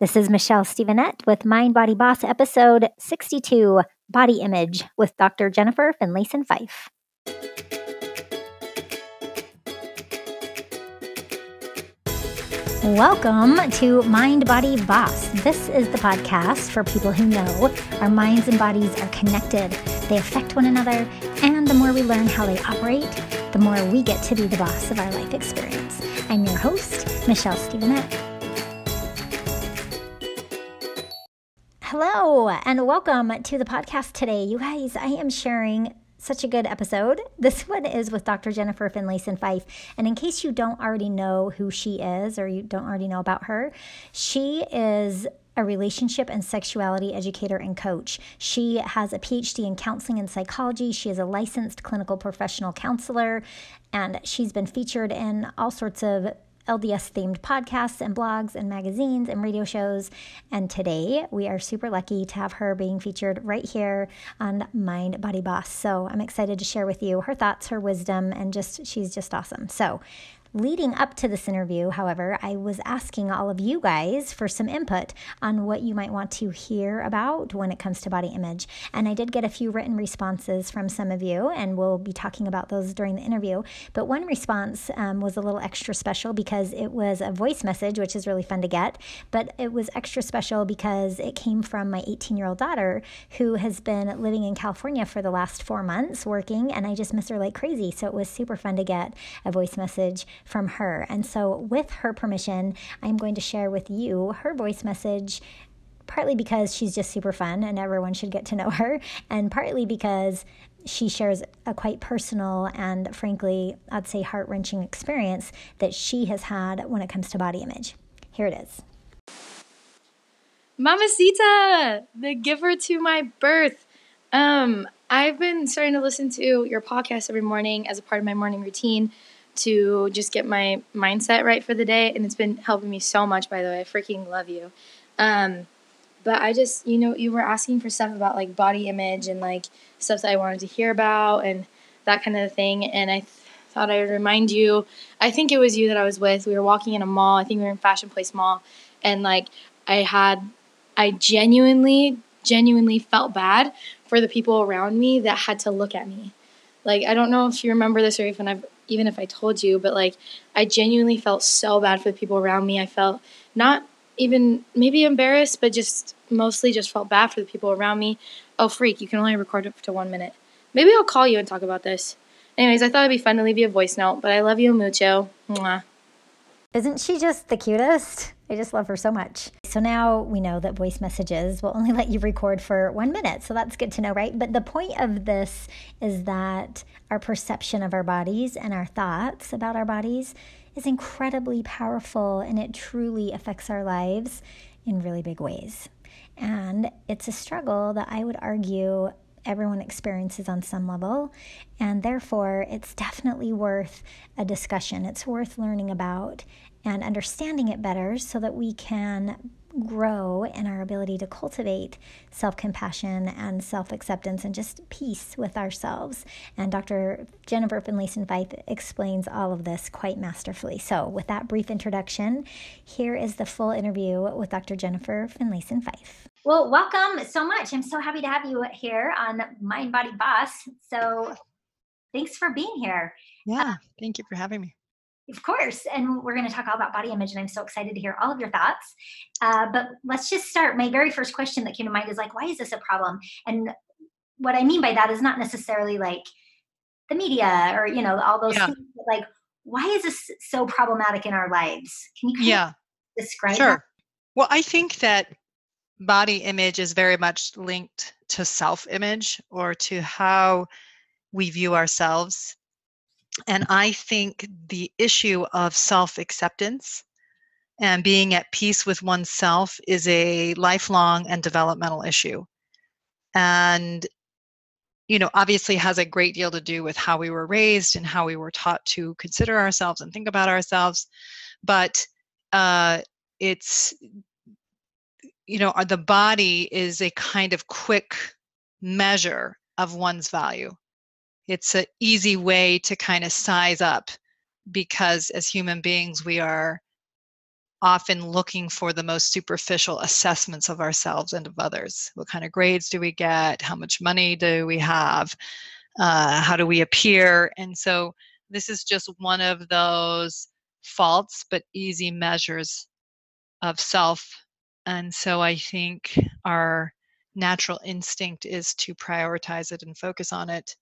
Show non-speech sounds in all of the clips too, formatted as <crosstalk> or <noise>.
This is Michelle Stevenette with Mind Body Boss, episode 62 Body Image with Dr. Jennifer Finlayson Fife. Welcome to Mind Body Boss. This is the podcast for people who know our minds and bodies are connected, they affect one another, and the more we learn how they operate, the more we get to be the boss of our life experience. I'm your host, Michelle Stevenette. Hello, and welcome to the podcast today. You guys, I am sharing such a good episode. <laughs> This one is with Dr. Jennifer Finlayson Fife. And in case you don't already know who she is or you don't already know about her, she is a relationship and sexuality educator and coach. She has a PhD in counseling and psychology. She is a licensed clinical professional counselor, and she's been featured in all sorts of LDS themed podcasts and blogs and magazines and radio shows. And today we are super lucky to have her being featured right here on Mind Body Boss. So I'm excited to share with you her thoughts, her wisdom, and just she's just awesome. So Leading up to this interview, however, I was asking all of you guys for some input on what you might want to hear about when it comes to body image. And I did get a few written responses from some of you, and we'll be talking about those during the interview. But one response um, was a little extra special because it was a voice message, which is really fun to get. But it was extra special because it came from my 18 year old daughter who has been living in California for the last four months working, and I just miss her like crazy. So it was super fun to get a voice message from her. And so, with her permission, I'm going to share with you her voice message partly because she's just super fun and everyone should get to know her, and partly because she shares a quite personal and, frankly, I'd say heart wrenching experience that she has had when it comes to body image. Here it is. Mamacita, the giver to my birth. Um, I've been starting to listen to your podcast every morning as a part of my morning routine to just get my mindset right for the day. And it's been helping me so much, by the way. I freaking love you. Um, but I just, you know, you were asking for stuff about like body image and like stuff that I wanted to hear about and that kind of thing. And I th- thought I would remind you. I think it was you that I was with. We were walking in a mall. I think we were in Fashion Place Mall. And like, I had, I genuinely, genuinely felt bad for the people around me that had to look at me. Like, I don't know if you remember this or even I've even if I told you, but like I genuinely felt so bad for the people around me. I felt not even maybe embarrassed, but just mostly just felt bad for the people around me. Oh, freak, you can only record up to one minute. Maybe I'll call you and talk about this. Anyways, I thought it'd be fun to leave you a voice note, but I love you mucho. Mwah. Isn't she just the cutest? I just love her so much. So now we know that voice messages will only <laughs> let you record for one minute. So that's good to know, right? But the point of this is that our perception of our bodies and our thoughts about our bodies is incredibly powerful and it truly affects our lives in really big ways. And it's a struggle that I would argue everyone experiences on some level. And therefore, it's definitely worth a discussion. It's worth learning about and understanding it better so that we can grow in our ability to cultivate self compassion and self acceptance and just peace with ourselves. And Dr. Jennifer Finlayson Fife explains all of this quite masterfully. So, with that brief introduction, here is the full interview with Dr. Jennifer Finlayson Fife. Well, welcome so much. I'm so happy to have you here on Mind Body Boss. So, thanks for being here. Yeah, thank you for having me. Of course. And we're going to talk all about body image, and I'm so excited to hear all of your thoughts. Uh, but let's just start. My very first question that came to mind is like, why is this a problem? And what I mean by that is not necessarily like the media or, you know, all those yeah. things, like, why is this so problematic in our lives? Can you yeah. describe sure. That? Well, I think that body image is very much linked to self image or to how we view ourselves and I think the issue of self acceptance and being at peace with oneself is a lifelong and developmental issue. And, you know, obviously has a great deal to do with how we were raised and how we were taught to consider ourselves and think about ourselves. But uh, it's, you know, the body is a kind of quick measure of one's value it's an easy way to kind of size up because as human beings we are often looking for the most superficial assessments of ourselves and of others. What kind of grades do we get? How much money do we have? Uh, how do we appear? And so this is just one of those false but easy measures of self. And so I think our natural instinct is to prioritize it and focus on it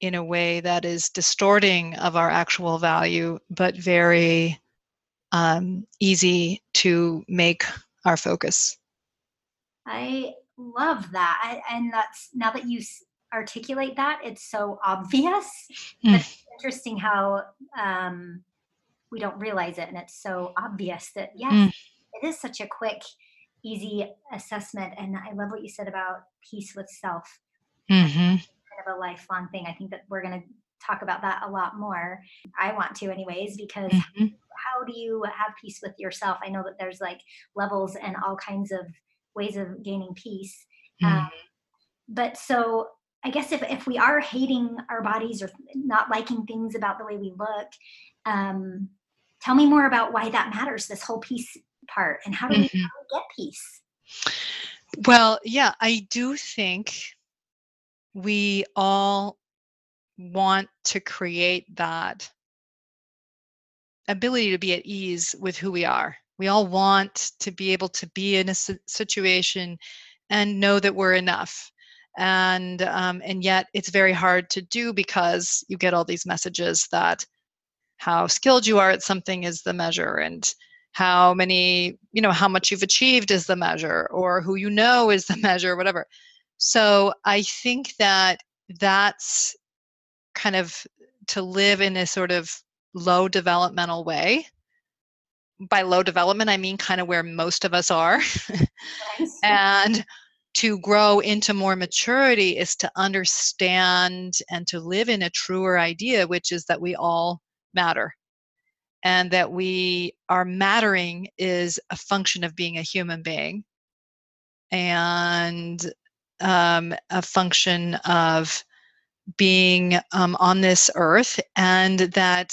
in a way that is distorting of our actual value, but very um, easy to make our focus. I love that. I, and that's now that you articulate that, it's so obvious. Mm. It's interesting how um, we don't realize it. And it's so obvious that, yes, mm. it is such a quick, easy assessment. And I love what you said about peace with self. Mm-hmm. Kind of a lifelong thing. I think that we're going to talk about that a lot more. I want to, anyways, because mm-hmm. how do you have peace with yourself? I know that there's like levels and all kinds of ways of gaining peace. Mm-hmm. Um, but so I guess if, if we are hating our bodies or not liking things about the way we look, um, tell me more about why that matters, this whole peace part, and how do, mm-hmm. we, how do we get peace? Well, yeah, I do think we all want to create that ability to be at ease with who we are. We all want to be able to be in a situation and know that we're enough and um, and yet it's very hard to do because you get all these messages that how skilled you are at something is the measure and how many you know how much you've achieved is the measure or who you know is the <laughs> measure whatever so i think that that's kind of to live in a sort of low developmental way. By low development i mean kind of where most of us are. <laughs> And to grow into more maturity is to understand and to live in a truer idea, which is that we all matter. And that we are mattering is a function of being a human being. And um, a function of being um, on this earth and that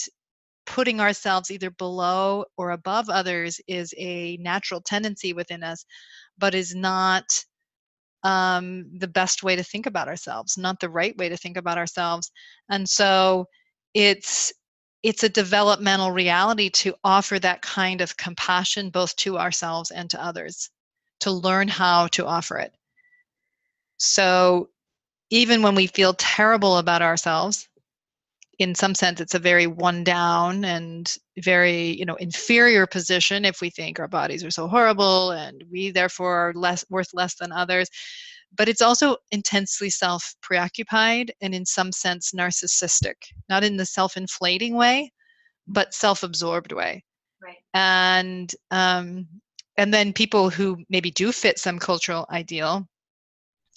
putting ourselves either below or above others is a natural tendency within us but is not um, the best way to think about ourselves, not the right way to think about ourselves. And so it's it's a developmental reality to offer that kind of compassion both to ourselves and to others, to learn how to offer it. So even when we feel terrible about ourselves, in some sense it's a very one down and very you know inferior position if we think our bodies are so horrible and we therefore are less worth less than others. But it's also intensely self preoccupied and in some sense narcissistic not in the self inflating way but self absorbed way. Right. And um and then people who maybe do fit some cultural ideal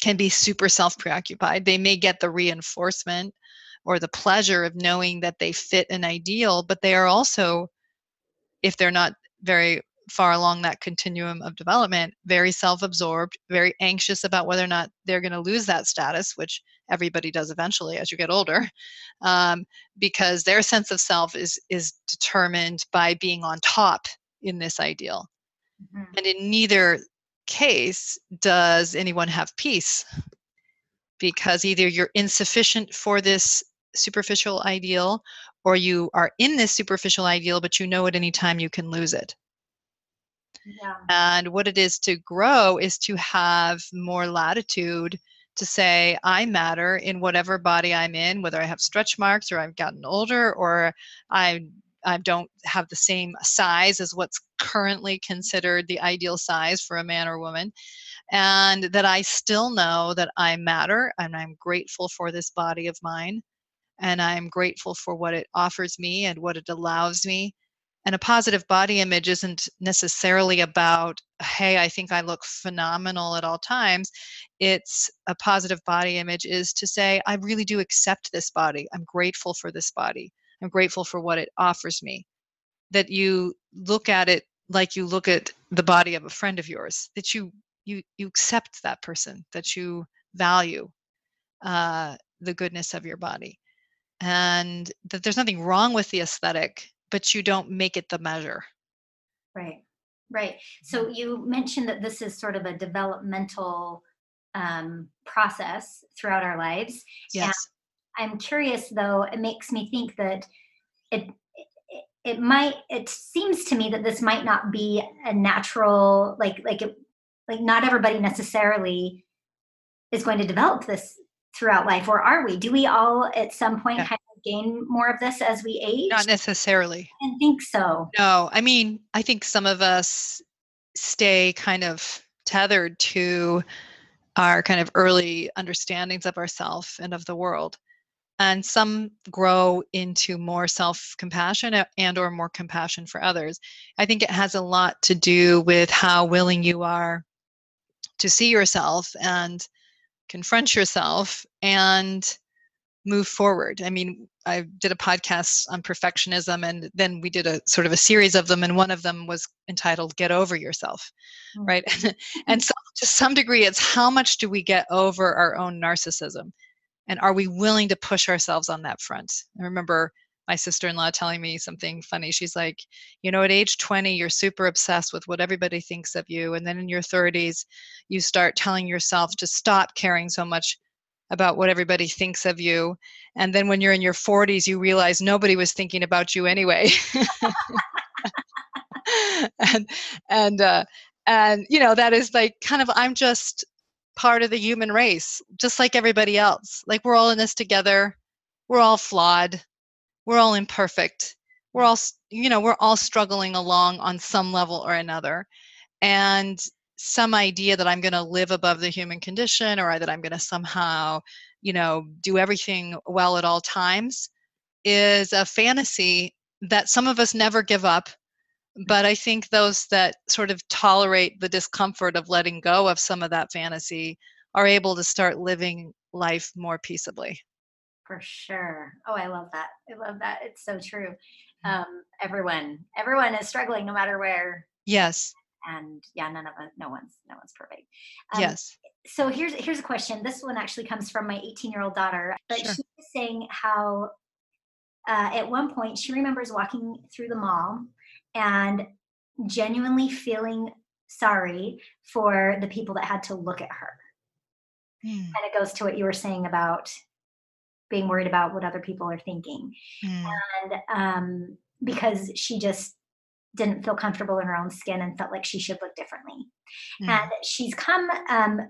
can be super self preoccupied they may get the reinforcement or the pleasure of knowing that they fit an ideal, but they are also, if they're not very far along that continuum of development, very self absorbed, very anxious about whether or not they're going to lose that status, which everybody does eventually as you get older, <laughs> um, because their sense of self is, is determined by being on top in this ideal. Mm-hmm. And in neither case does anyone have peace because either you're insufficient for this superficial ideal or you are in this superficial ideal but you know at any time you can lose it yeah. and what it is to grow is to have more latitude to say i matter in whatever body i'm in whether i have stretch marks or i've gotten older or i I don't have the same size as what's currently considered the ideal size for a man or woman and that I still know that I matter and I'm grateful for this body of mine and I'm grateful for what it offers me and what it allows me. And a positive body image isn't necessarily about, hey, I think I look phenomenal at all times. It's a positive body image is to say, I really do accept this body. I'm grateful for this body. I'm grateful for what it offers me. That you look at it like you look at the body of a friend of yours, that you you you accept that person, that you value uh, the goodness of your body and that there's nothing wrong with the aesthetic, but you don't make it the measure. Right. Right. So you mentioned that this is sort of a developmental um, process throughout our lives. Yes. And I'm curious, though. It makes me think that it, it might. It seems to me that this might not be a natural, like like it, like not everybody necessarily is going to develop this throughout life, or are we? Do we all at some point Yeah. kind of gain more of this as we age? Not necessarily. I think so. No, I mean, I think some of us stay kind of tethered to our kind of early understandings of ourself and of the world. And some grow into more self-compassion and or more compassion for others. I think it has a lot to do with how willing you are to see yourself and confront yourself and move forward. I mean, I did a podcast on perfectionism and then we did a sort of a series of them and one of them was entitled Get Over Yourself, Mm. right? <laughs> and so to some degree it's how much do we get over our own narcissism and are we willing to push ourselves on that front? I remember my sister-in-law telling me something funny. She's like, you know, at age 20 you're super obsessed with what everybody thinks of you and then in your 30s you start telling yourself to stop caring so much about what everybody thinks of you and then when you're in your 40s you realize nobody was thinking about you anyway <laughs> and and uh and you know that is like kind of i'm just part of the human race just like everybody else. Like we're all in this together. We're all flawed. We're all imperfect. We're all you know we're all struggling along on some level or another. And some idea that i'm going to live above the human condition or that i'm going to somehow you know do everything well at all times is a fantasy that some of us never give up but i think those that sort of tolerate the discomfort of letting go of some of that fantasy are able to start living life more peaceably For sure. Oh, I love that. I love that. It's so true. Mm. Um, everyone, everyone is struggling no matter where. yes And yeah, none of us, no one's, no one's perfect. Um, yes So here's here's a question. This one actually comes from my 18 year old daughter, but Sure. she was saying how uh, at one point she remembers walking through the mall and genuinely feeling sorry for the people that had to look at her. Mm, And it goes to what you were saying about being worried about what other people are thinking. mm, and um, because she just didn't feel comfortable in her own skin and felt like she should look differently. mm. And she's come um,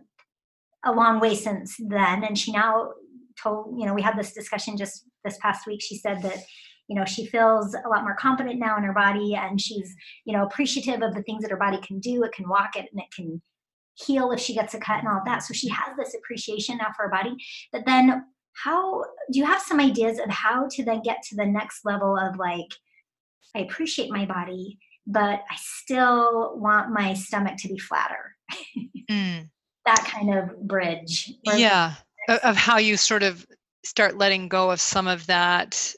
a long way since then. And she now told, you know, we had this discussion just this past week. She said that, you know, she feels a lot more confident now in her body and she's, you know, appreciative of the things that her body can do. It can walk it and it can heal if she gets a cut and all that. So she has this appreciation now for her body. But then how do you have some ideas of how to then get to the next level of like i appreciate my body but i still want my stomach to be flatter Mm. <laughs> that kind of bridge yeah of how you sort of start letting go of some of that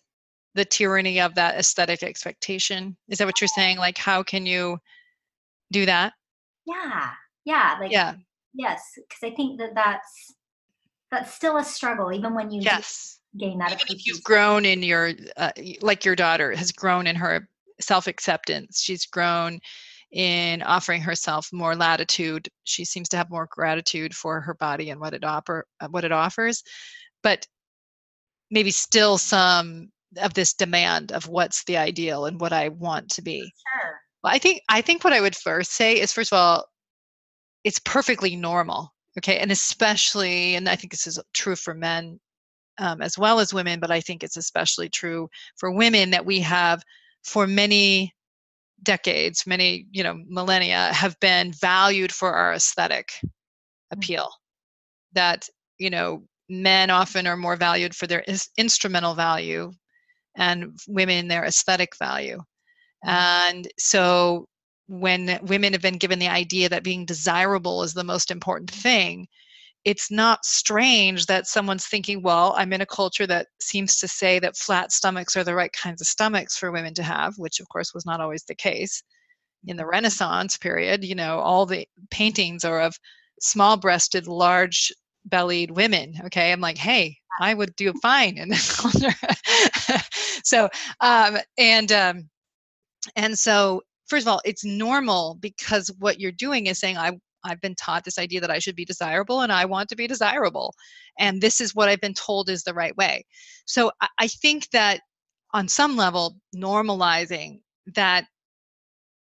the tyranny of that aesthetic expectation? Is that what you're saying? Like how can you do that? Yeah yeah like yeah. yes because i think that that's that's still a struggle even when you yes. gain that even if you've grown in your uh, like your daughter has grown in her self-acceptance she's grown in offering herself more latitude she seems to have more gratitude for her body and what it offer uh, what it offers but maybe still some of this demand of what's the ideal and what i want to be sure well, I think I think what I would first say is first of all, it's perfectly normal. Okay, and especially, and I think this is true for men um, as well as women, but I think it's especially true for women that we have for many decades, many you know millennia, have been valued for our aesthetic appeal. That you know men often are more valued for their is- instrumental value, and women their aesthetic value. Mm-hmm. And so when women have been given the idea that being desirable is the most important thing, it's not strange that someone's thinking, well, I'm in a culture that seems to say that flat stomachs are the right kinds of stomachs for women to have, which of course was not always the case. In the Renaissance period, you know, all the paintings are of small breasted, large bellied women. Okay. I'm like, hey, I would do fine in this <laughs> culture. so, um, and, um, and so first of all it's normal because what you're doing is saying i i've been taught this idea that i should be desirable and i want to be desirable and this is what i've been told is the right way so i, I think that on some level normalizing that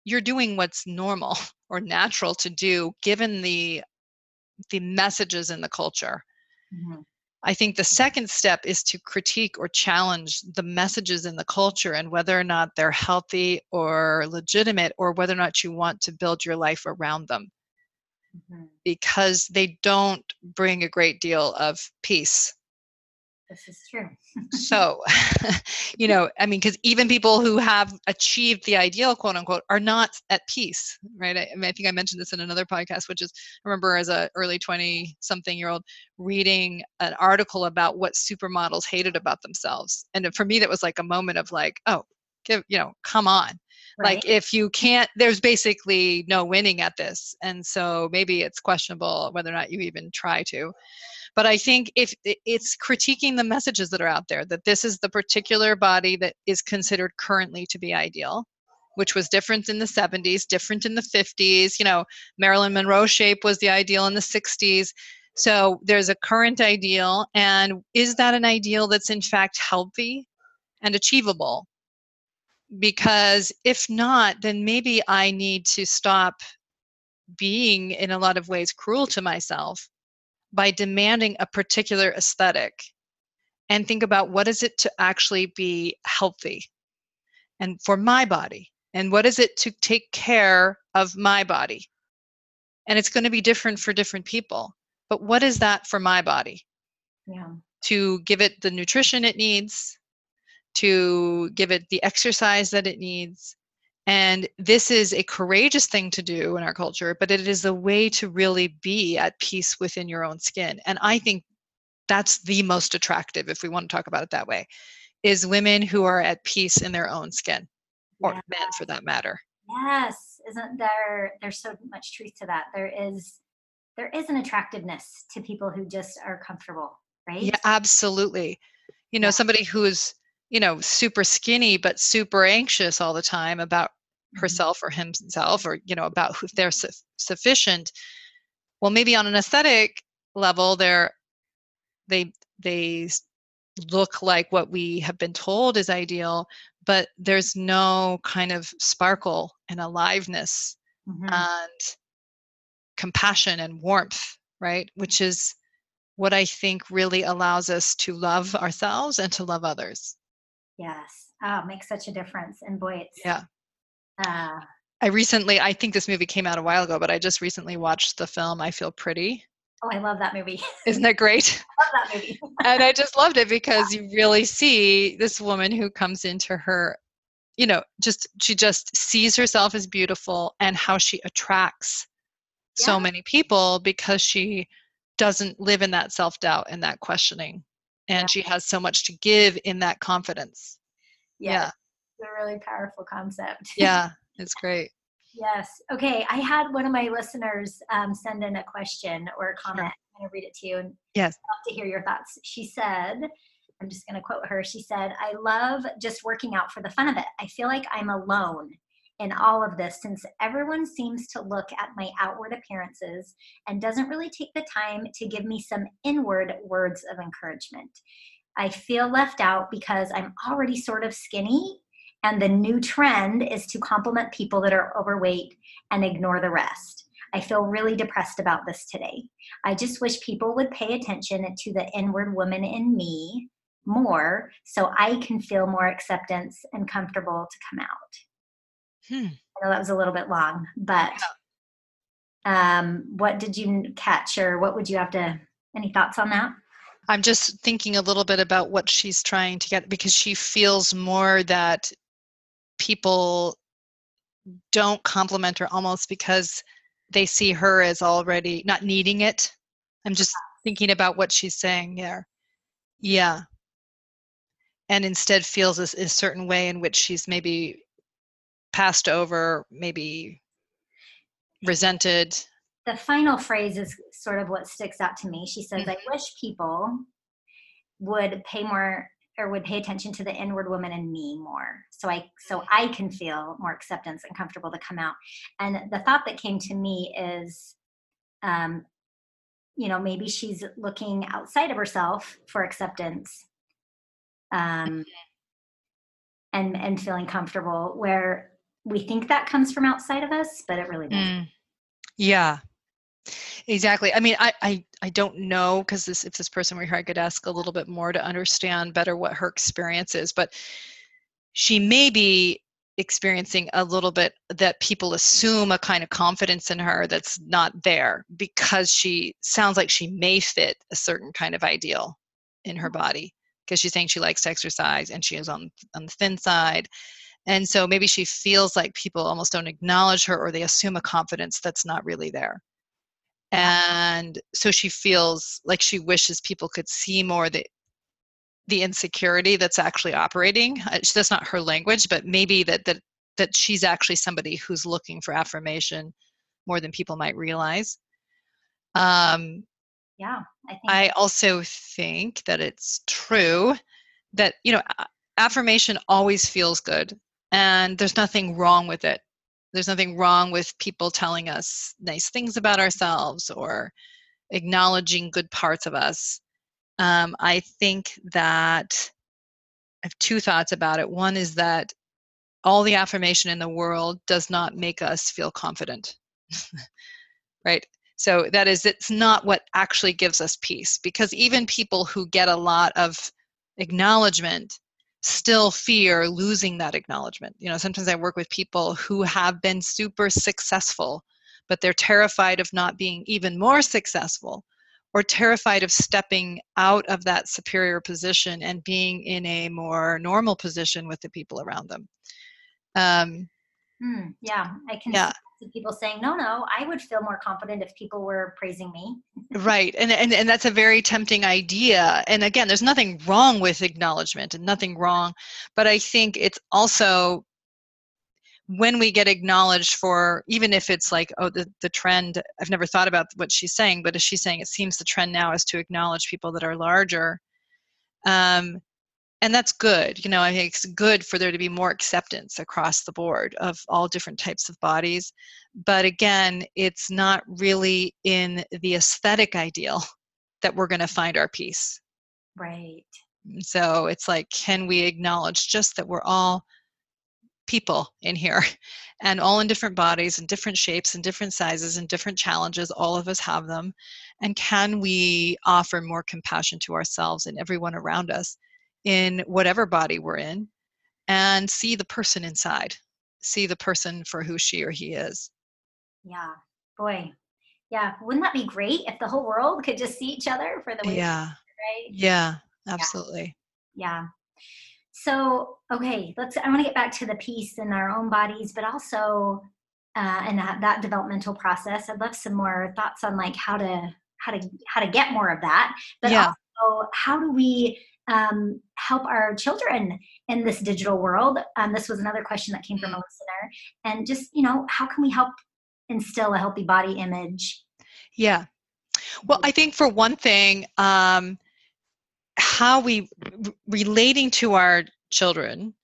you're doing what's normal <laughs> or natural to do given the the messages in the culture mm-hmm. I think the second step is to critique or challenge the messages in the culture and whether or not they're healthy or legitimate or whether or not you want to build your life around them. Mm-hmm. Because they don't bring a great deal of peace this is true. <laughs> so, <laughs> you know, I mean, because even people who have achieved the ideal, quote unquote, are not at peace, right? I, I, mean, I think I mentioned this in another podcast, which is I remember as a early 20 something year old reading an article about what supermodels hated about themselves. And for me, that was like a moment of like, oh, give, you know, come on. Right. Like if you can't, there's basically no winning at this. And so maybe it's questionable whether or not you even try to but i think if it's critiquing the messages that are out there that this is the particular body that is considered currently to be ideal which was different in the 70s different in the 50s you know marilyn monroe shape was the ideal in the 60s so there's a current ideal and is that an ideal that's in fact healthy and achievable because if not then maybe i need to stop being in a lot of ways cruel to myself by demanding a particular aesthetic and think about what is it to actually be healthy and for my body? And what is it to take care of my body? And it's going to be different for different people but what is that for my body? Yeah. To give it the nutrition it needs to give it the exercise that it needs and this is a courageous thing to do in our culture, but it is a way to really be at peace within your own skin. And I think that's the most attractive, if we want to talk about it that way, is women who are at peace in their own skin, or yeah. men for that matter. Yes, isn't there? There's so much truth to that. There is, there is an attractiveness to people who just are comfortable, right? Yeah, absolutely. You know, yeah. somebody who's you know, super skinny but super anxious all the time about mm-hmm. herself or himself or, you know, about if they're su- sufficient. Well, maybe on an aesthetic level, they're they they look like what we have been told is ideal, but there's no kind of sparkle and aliveness mm-hmm. and compassion and warmth, right? Which is what I think really allows us to love ourselves and to love others. Yes. Oh, makes such a difference. And boy, it's yeah. Uh, I recently, I think this movie came out a while ago, but I just recently watched the film I Feel Pretty. Oh, I love that movie. Isn't that great? <laughs> I love that movie. <laughs> and I just loved it because yeah. you really see this woman who comes into her, you know, just she just sees herself as beautiful and how she attracts yeah. so many people because she doesn't live in that self doubt and that questioning and yeah. she has so much to give in that confidence. Yeah, yeah. it's a really powerful concept. <laughs> Yeah it's great. Yes okay i had one of my listeners um, send in a question or a comment sure. i'm going to read it to you and yes. I'd love to hear your thoughts. She said i'm just going to quote her she said i love just working out for the fun of it. I feel like i'm alone in all of this since everyone seems to look at my outward appearances and doesn't really take the time to give me some inward words of encouragement. I feel left out because I'm already sort of skinny, and the new trend is to compliment people that are overweight and ignore the rest. I feel really depressed about this today. I just wish people would pay attention to the inward woman in me more so I can feel more acceptance and comfortable to come out. Hmm. I know that was a little bit long, but um, what did you catch, or what would you have to? Any thoughts on that? I'm just thinking a little bit about what she's trying to get because she feels more that people don't compliment her almost because they see her as already not needing it. I'm just thinking about what she's saying there. Yeah. And instead feels a, a certain way in which she's maybe passed over, maybe resented. The final phrase is sort of what sticks out to me. She says, mm-hmm. I wish people would pay more or would pay attention to the inward woman in me more so i so i can feel more acceptance and comfortable to come out and the thought that came to me is um you know maybe she's looking outside of herself for acceptance um and and feeling comfortable where we think that comes from outside of us but it really doesn't Mm. Yeah, exactly. I mean, I I, I don't know because this if this person were here, I could ask a little bit more to understand better what her experience is. But she may be experiencing a little bit that people assume a kind of confidence in her that's not there because she sounds like she may fit a certain kind of ideal in her body because she's saying she likes to exercise and she is on on the thin side and so maybe she feels like people almost don't acknowledge her or they assume a confidence that's not really there. And so she feels like she wishes people could see more the the insecurity that's actually operating. Uh, That's not her language, but maybe that that that she's actually somebody who's looking for affirmation more than people might realize. Um, yeah i think I also think that it's true that you know affirmation always feels good and there's nothing wrong with it. There's nothing wrong with people telling us nice things about ourselves or acknowledging good parts of us. Um, I think that I have two thoughts about it. One is that all the affirmation in the world does not make us feel confident. <laughs> right? So that is, it's not what actually gives us peace because even people who get a lot of acknowledgement still fear losing that acknowledgement. You know, sometimes I work with people who have been super successful, but they're terrified of not being even more successful or terrified of stepping out of that superior position and being in a more normal position with the people around them. Um, Hmm, yeah i can Yeah. See people saying no no i would feel more confident if people were praising me. Right and, and and that's a very tempting idea and again there's nothing wrong with acknowledgement and nothing wrong but i think it's also when we get acknowledged for even if it's like oh the, the trend i've never thought about what she's saying but as she's saying it seems the trend now is to acknowledge people that are larger um, and that's good you know i think it's good for there to be more acceptance across the board of all different types of bodies but again it's not really in the aesthetic ideal <laughs> that we're going to find our peace. Right. Mm, so it's like can we acknowledge just that we're all people in here <laughs> and all in different bodies and different shapes and different sizes and different challenges all of us have them and can we offer more compassion to ourselves and everyone around us in whatever body we're in and see the person inside see the person for who she or he is. Yeah boy. Yeah wouldn't that be great if the whole world could just see each other for the way yeah. right? Yeah absolutely. Yeah. So okay let's i want to get back to the peace in our own bodies but also uh, and that, that developmental process. I'd love some more thoughts on like how to how to how to get more of that but Yeah. also how do we um, help our children in this digital world um, this was another question that came from a listener and just you know how can we help instill a healthy body image Yeah. Well, I think for one thing, um, how we r- relating to our children,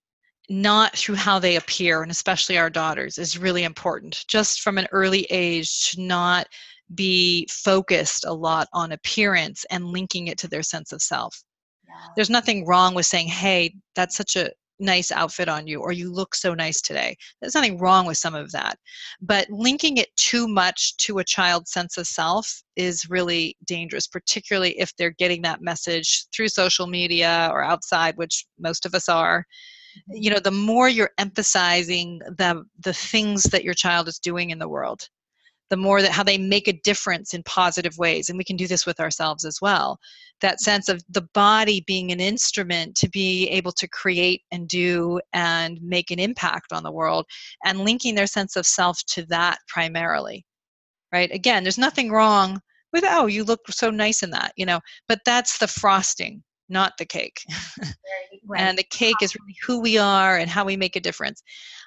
not through how they appear, and especially our daughters, is really important. Just from an early age, to not be focused a lot on appearance and linking it to their sense of self. There's nothing wrong with saying, "Hey, that's such a nice outfit on you," or "You look so nice today." There's nothing wrong with some of that but linking it too much to a child's sense of self is really dangerous particularly if they're getting that message through social media or outside which most of us are you mm-hmm. know the more you're emphasizing the the things that your child is doing in the world the more that how they make a difference in positive ways and we can do this with ourselves as well. That sense of the body being an instrument to be able to create and do and make an impact on the world and linking their sense of self to that primarily right? Again there's nothing wrong with oh you look so nice in that you know? But that's the frosting not the cake. <laughs> Right. and the cake is really who we are and how we make a difference.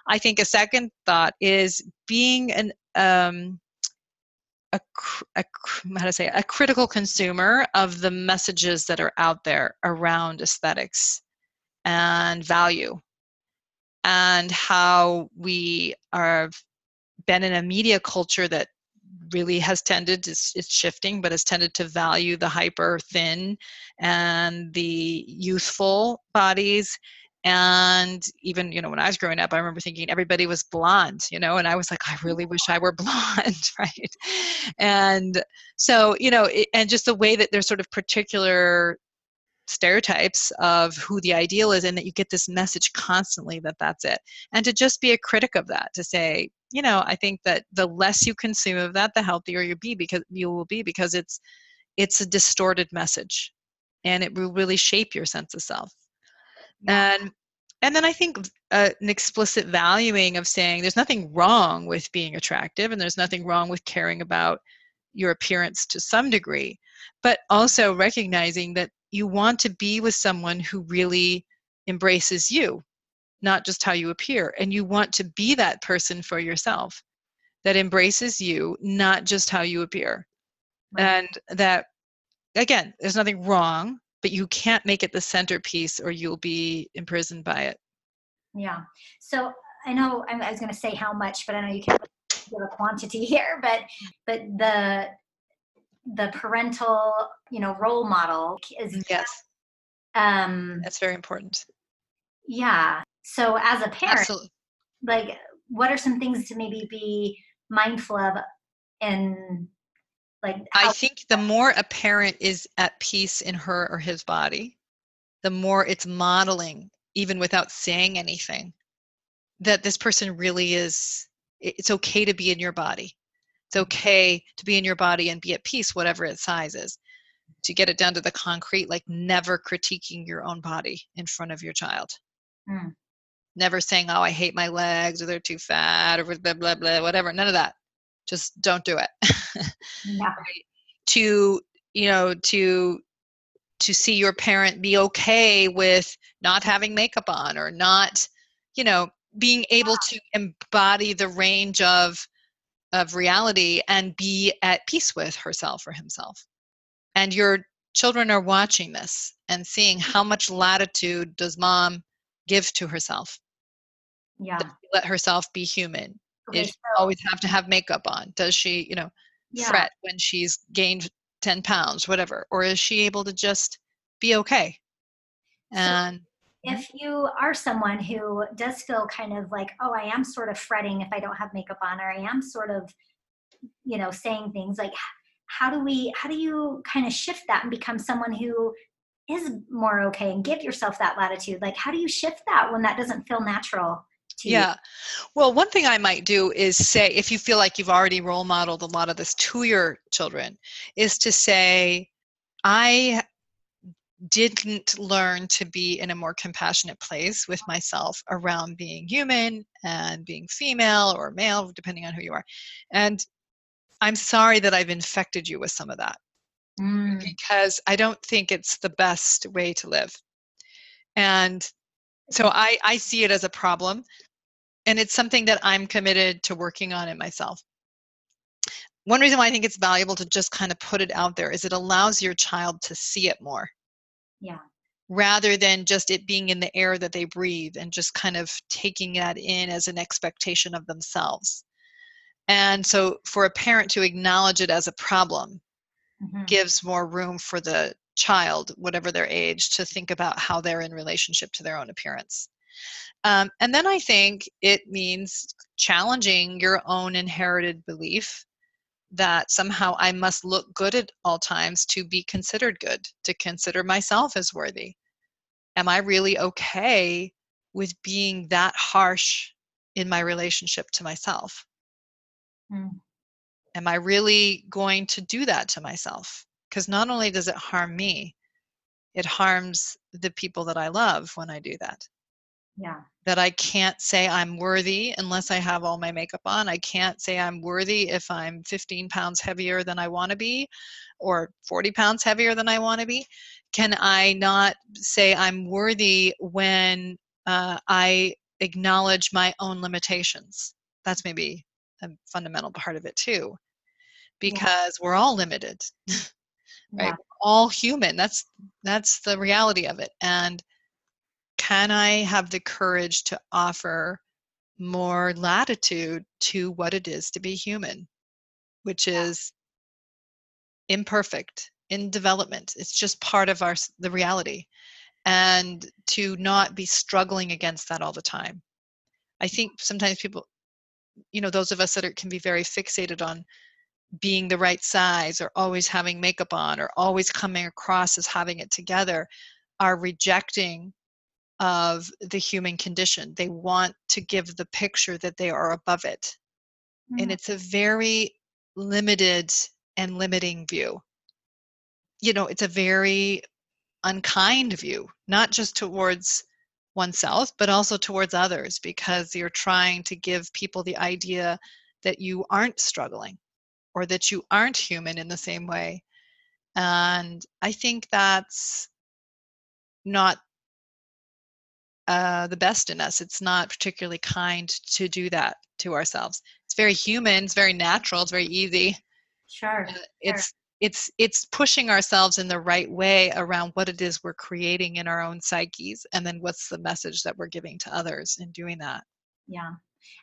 I think a second thought is being an um a, a how to say a critical consumer of the messages that are out there around aesthetics and value and how we are been in a media culture that really has tended to, it's shifting but has tended to value the hyper thin and the youthful bodies and even you know when i was growing up i remember thinking everybody was blonde you know and i was like i mm. really wish i were <laughs> blonde <laughs> right? And so you know it, and just the way that there's sort of particular stereotypes of who the ideal is and that you get this message constantly that that's it. And to just be a critic of that to say you know i think that the less you consume of that the healthier you'll be because you will be because it's it's a distorted message and it will really shape your sense of self and and then i think uh, an explicit valuing of saying there's nothing wrong with being attractive and there's nothing wrong with caring about your appearance to some degree but also recognizing that you want to be with someone who really embraces you not just how you appear and you want to be that person for yourself that embraces you not just how you appear right. and that again there's nothing wrong but you can't make it the centerpiece or you'll be imprisoned by it. Yeah. So I know I was going to say how much, but I know you can't give a quantity <laughs> here, but but the the parental, you know, role model is mm, yes. Um that's very important. Yeah. So as a parent, Absolutely. like what are some things to maybe be mindful of in like i think the more a parent is at peace in her or his body the more it's modeling even without saying anything that this person really is it's okay to be in your body it's mm-hmm. okay to be in your body and be at peace whatever its size is to get it down to the concrete like never critiquing your own body in front of your child mm. never saying oh i hate my legs or they're too fat or blah blah blah whatever none of that just don't do it. <laughs> Yeah. right? to you know to to see your parent be okay with not having makeup on or not you know being able to embody the range of of reality and be at peace with herself or himself. And your children are watching this and seeing mm-hmm. how much latitude does mom give to herself. Yeah. let herself be human okay, is so, always have to have makeup on. Does she you know yeah. fret when she's gained 10 pounds whatever or is she able to just be okay? And if you are someone who does feel kind of like oh i am sort of fretting if i don't have makeup on or i am sort of you know saying things like how do we how do you kind of shift that and become someone who is more okay and give yourself that latitude? Like how do you shift that when that doesn't feel natural yeah. Well one thing i might do is say if you feel like you've already role modeled a lot of this to your children is to say i didn't learn to be in a more compassionate place with myself around being human and being female or male depending on who you are. And i'm sorry that i've infected you with some of that mm. because i don't think it's the best way to live. And so I, I see it as a problem and it's something that i'm committed to working on in myself. One reason why i think it's valuable to just kind of put it out there is it allows your child to see it more. Yeah. Rather than just it being in the air that they breathe and just kind of taking that in as an expectation of themselves. And so for a parent to acknowledge it as a problem mm-hmm. gives more room for the child, whatever their age, to think about how they're in relationship to their own appearance. Um, and then I think it means challenging your own inherited belief that somehow I must look good at all times to be considered good, to consider myself as worthy. Am I really okay with being that harsh in my relationship to myself? Mm. Am I really going to do that to myself? Because not only does it harm me it harms the people that i love when i do that. Yeah. That i can't say i'm worthy unless i have all my makeup on. I can't say i'm worthy if i'm 15 pounds heavier than i want to be or 40 pounds heavier than i want to be. Can i not say i'm worthy when uh, i acknowledge my own limitations? That's maybe a fundamental part of it too because yeah. we're all limited <laughs> right yeah. all human that's that's the reality of it and can I have the courage to offer more latitude to what it is to be human, which is imperfect in development. It's just part of our the reality, and to not be struggling against that all the time. I think sometimes people, you know, those of us that are, can be very fixated on being the right size or always having makeup on or always coming across as having it together are rejecting of the human condition. They want to give the picture that they are above it. Mm-hmm. And it's a very limited and limiting view. You know, it's a very unkind view, not just towards oneself, but also towards others, because you're trying to give people the idea that you aren't struggling or that you aren't human in the same way. And I think that's not uh, the best in us. It's not particularly kind to do that to ourselves. It's very human. It's very natural. It's very easy. Sure. Uh, it's sure. it's it's pushing ourselves in the right way around what it is we're creating in our own psyches, and then what's the message that we're giving to others in doing that. Yeah,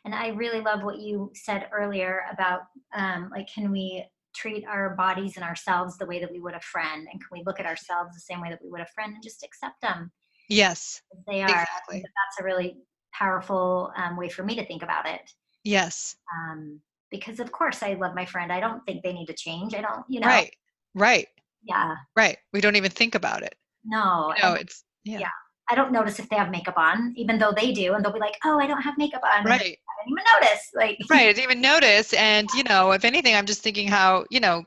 and I really love what you said earlier about um, like, can we treat our bodies and ourselves the way that we would a friend, and can we look at ourselves the same way that we would a friend and just accept them? Yes, they are. Exactly. That's a really powerful um, way for me to think about it. Yes. Um, because of course I love my friend. I don't think they need to change. I don't, you know. Right. Right. Yeah. Right. We don't even think about it. No. No, it's yeah. yeah. I don't notice if they have makeup on, even though they do, and they'll be like, "Oh, I don't have makeup on." Right. I didn't even notice. Like. <laughs> Right. I didn't even notice, and you know, if anything, I'm just thinking how you know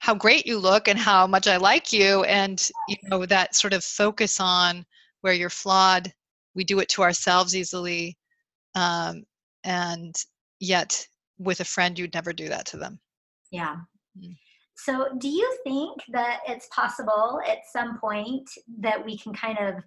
how great you look and how much I like you, and you know that sort of focus on where you're flawed. We do it to ourselves easily, um, and yet with a friend, you'd never do that to them. Yeah. Mm-hmm. So, do you think that it's possible at some point that we can kind of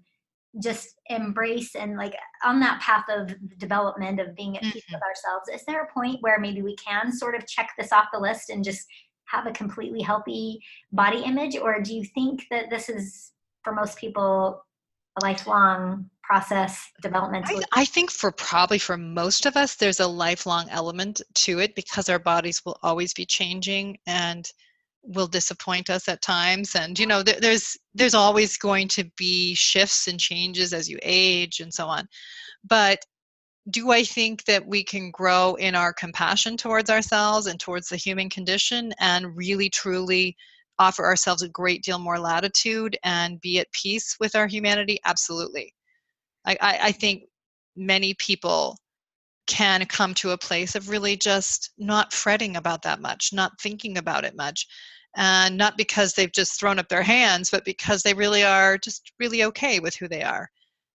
just embrace and like on that path of development of being at peace mm-hmm. with ourselves is there a point where maybe we can sort of check this off the list and just have a completely healthy body image or do you think that this is for most people a lifelong process developmental I, I, think for probably for most of us there's a lifelong element to it because our bodies will always be changing and will disappoint us at times and you know there, there's there's always going to be shifts and changes as you age and so on but do i think that we can grow in our compassion towards ourselves and towards the human condition and really truly offer ourselves a great deal more latitude and be at peace with our humanity absolutely i, I, I think many people can come to a place of really just not fretting about that much, not thinking about it much. And not because they've just thrown up their hands, but because they really are just really okay with who they are.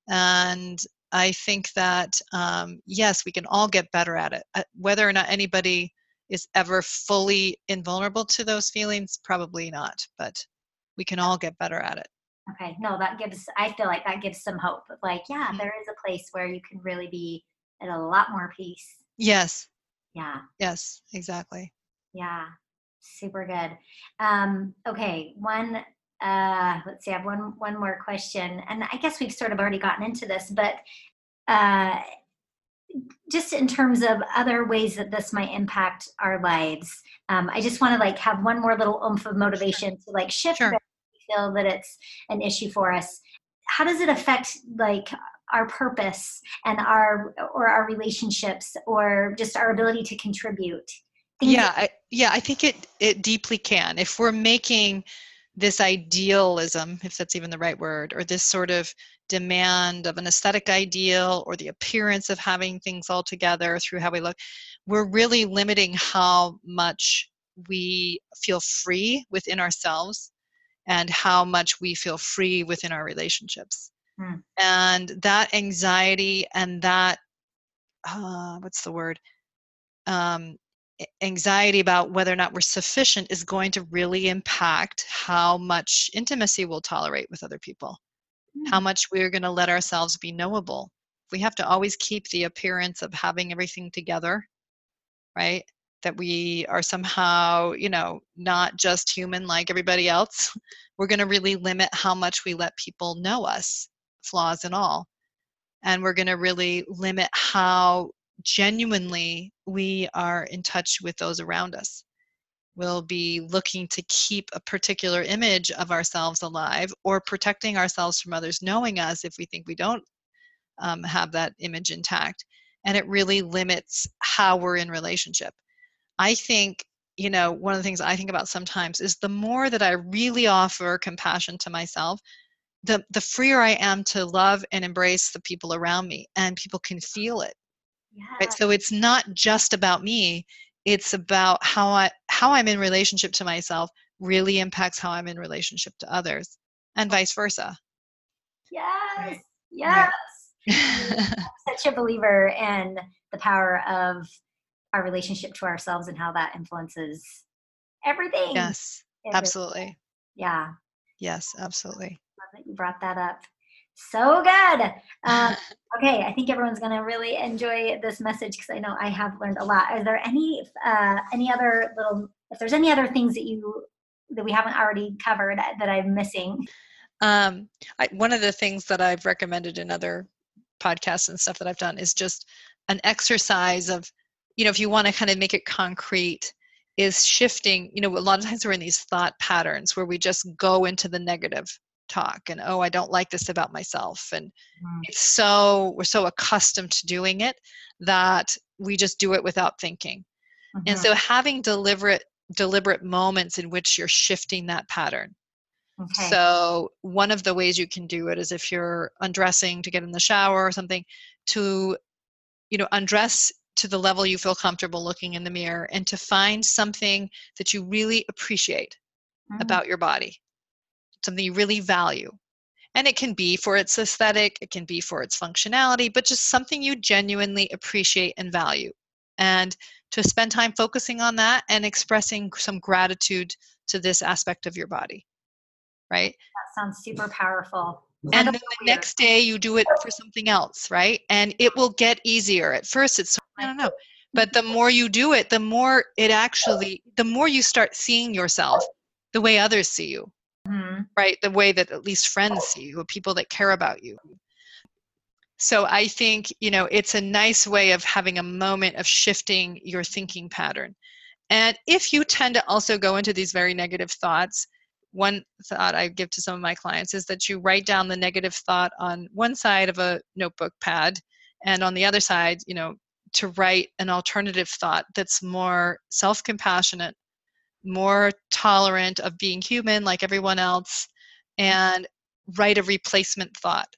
And I think that, um, yes, we can all get better at it. Uh, whether or not anybody is ever fully invulnerable to those feelings, probably not, but we can all get better at it. Okay, no, that gives, I feel like that gives some hope. Like, yeah, mm-hmm. there is a place where you can really be at a lot more peace. Yes. Yeah. Yes, exactly. Yeah. Super good. Um, okay, one uh let's see, I have one one more question. And I guess we've sort of already gotten into this, but uh just in terms of other ways that this might impact our lives um, i just want to like have one more little oomph of motivation sure. to like shift sure. feel that it's an issue for us how does it affect like our purpose and our or our relationships or just our ability to contribute yeah I, yeah i think it it deeply can if we're making this idealism if that's even the right word or this sort of demand of an aesthetic ideal or the appearance of having things all together through how we look we're really limiting how much we feel free within ourselves and how much we feel free within our relationships Mm. And that anxiety and that, uh, what's the word? Um, anxiety about whether or not we're sufficient is going to really impact how much intimacy we'll tolerate with other people, mm. how much we're going to let ourselves be knowable. We have to always keep the appearance of having everything together, right? That we are somehow, you know, not just human like everybody else. <laughs> We're going to really limit how much we let people know us flaws and all. and we're going to really limit how genuinely we are in touch with those around us. We'll be looking to keep a particular image of ourselves alive or protecting ourselves from others knowing us if we think we don't um, have that image intact. And it really limits how we're in relationship. I think, you know, one of the things I think about sometimes is the more that I really offer compassion to myself, the, the freer I am to love and embrace the people around me, and people can feel it. Yeah. Right? So it's not just about me, it's about how I how I'm in relationship to myself really impacts how I'm in relationship to others, and oh. vice versa. Yes. Yes. <laughs> such a believer in the power of our relationship to ourselves and how that influences everything. yes, Everything. absolutely. Yeah. Yes, absolutely. Love that you brought that up. So good. Um, <laughs> okay, I think everyone's going to really enjoy this message because I know I have learned a lot. Are there any uh, any other little? If there's any other things that you that we haven't already covered that I'm missing? Um, I, one of the things that I've recommended in other podcasts and stuff that I've done is just an exercise of, you know, if you want to kind of make it concrete, is shifting. You know, a lot of times we're in these thought patterns where we just go into the negative talk and oh i don't like this about myself and Mm. it's so we're so accustomed to doing it that we just do it without thinking and Mhm. so having deliberate deliberate moments in which you're shifting that pattern okay. so one of the ways you can do it is if you're undressing to get in the shower or something to you know undress to the level you feel comfortable looking in the mirror and to find something that you really appreciate Mm. about your body something you really value. And it can be for its aesthetic it can be for its functionality but just something you genuinely appreciate and value. And to spend time focusing on that and expressing some gratitude to this aspect of your body right? That sounds super powerful. and then the next day you do it for something else right? And it will get easier. At first it's i don't know but the more you do it the more it actually the more you start seeing yourself the way others see you Mhm. right the way that at least friends see you or people that care about you so i think you know it's a nice way of having a moment of shifting your thinking pattern and if you tend to also go into these very negative thoughts one thought i give to some of my clients is that you write down the negative thought on one side of a notebook pad and on the other side you know to write an alternative thought that's more self-compassionate more tolerant of being human like everyone else and write a replacement thought.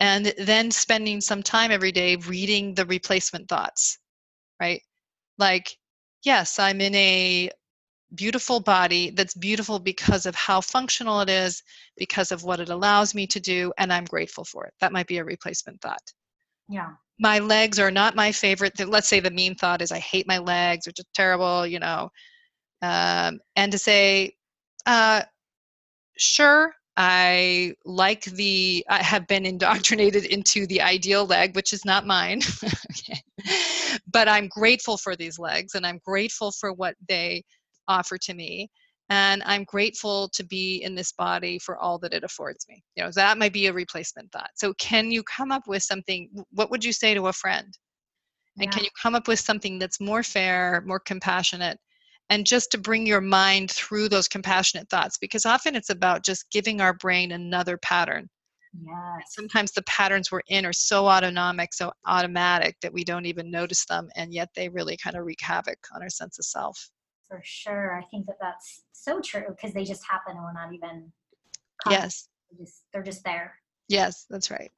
And then spending some time every day reading the replacement thoughts right? Like yes i'm in a beautiful body that's beautiful because of how functional it is because of what it allows me to do and i'm grateful for it. That might be a replacement thought. Yeah. my legs are not my favorite let's say the mean thought is i hate my legs which is terrible you know um, and to say uh, sure i like the i have been indoctrinated into the ideal leg which is not mine okay. <laughs> but i'm grateful for these legs and i'm grateful for what they offer to me and i'm grateful to be in this body for all that it affords me you know that might be a replacement thought so can you come up with something what would you say to a friend and Yeah. can you come up with something that's more fair more compassionate and just to bring your mind through those compassionate thoughts because often it's about just giving our brain another pattern Yes. sometimes the patterns we're in are so autonomic so automatic that we don't even notice them and yet they really kind of wreak havoc on our sense of self For sure. I think that that's so true because they just happen and we're not even. conscious. yes They're just, they're just there. yes that's right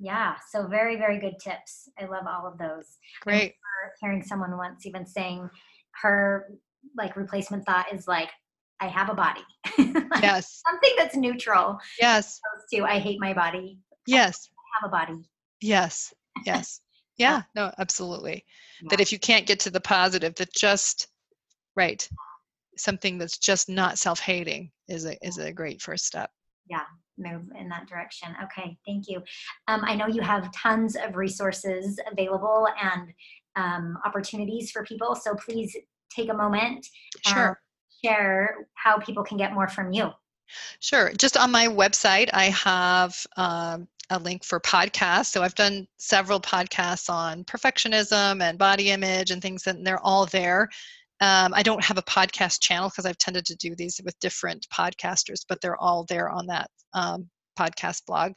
Yeah. So very, very good tips. I love all of those. great hearing someone once even saying her like replacement thought is like, I have a body. <laughs> Like, yes Something that's neutral yes to I hate my body. yes <laughs> I have a body. yes yes <laughs> yeah no absolutely that if you can't get to the positive that just right something that's just not self-hating is a is a great first step Yeah. move in that direction. Okay, thank you. Um, I know you have tons of resources available and um, opportunities for people. So please take a moment and sure share how people can get more from you. Sure. Just on my website, I have um, a link for podcasts. So I've done several podcasts on perfectionism and body image and things, and they're all there. Um, I don't have a podcast channel because I've tended to do these with different podcasters, but they're all there on that um, podcast blog.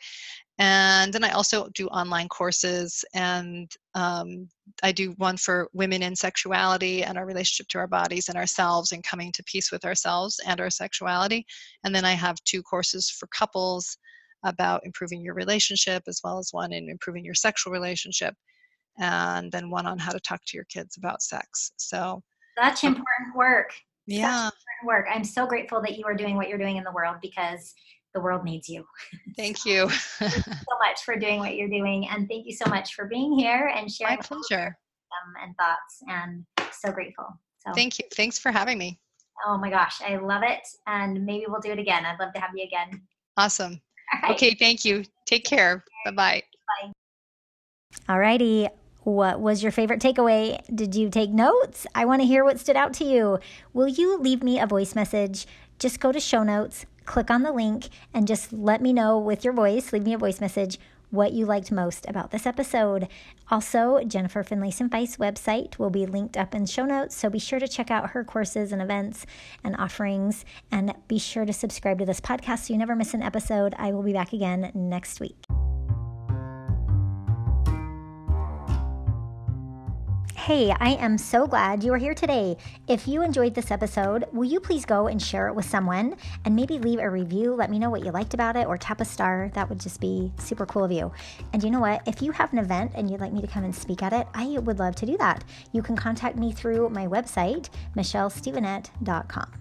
And then I also do online courses, and um, I do one for women in sexuality and our relationship to our bodies and ourselves and coming to peace with ourselves and our sexuality. And then I have two courses for couples about improving your relationship, as well as one in improving your sexual relationship, and then one on how to talk to your kids about sex. So, such um, important work. Yeah. Such important work. I'm so grateful that you are doing what you're doing in the world because the world needs you. Thank you. <laughs> thank you so much for doing what you're doing. And thank you so much for being here and sharing My pleasure. and thoughts. And so grateful. So thank you. Thanks for having me. Oh my gosh, I love it. And maybe we'll do it again. I'd love to have you again. Awesome. <laughs> Right. Okay, thank you. Take care. Bye bye. Bye. All righty. What was your favorite takeaway? Did you take notes? I want to hear what stood out to you. Will you leave me a voice message? Just go to show notes, click on the link, and just let me know with your voice, leave me a voice message what you liked most about this episode. Also, Jennifer Finlayson Fife's website will be linked up in show notes, so be sure to check out her courses and events and offerings, and be sure to subscribe to this podcast so you never miss an episode. I will be back again next week. Hey, I am so glad you are here today. If you enjoyed this episode, will you please go and share it with someone and maybe leave a review? Let me know what you liked about it or tap a star. That would just be super cool of you. And you know what? If you have an event and you'd like me to come and speak at it, I would love to do that. You can contact me through my website, michellestevenette.com.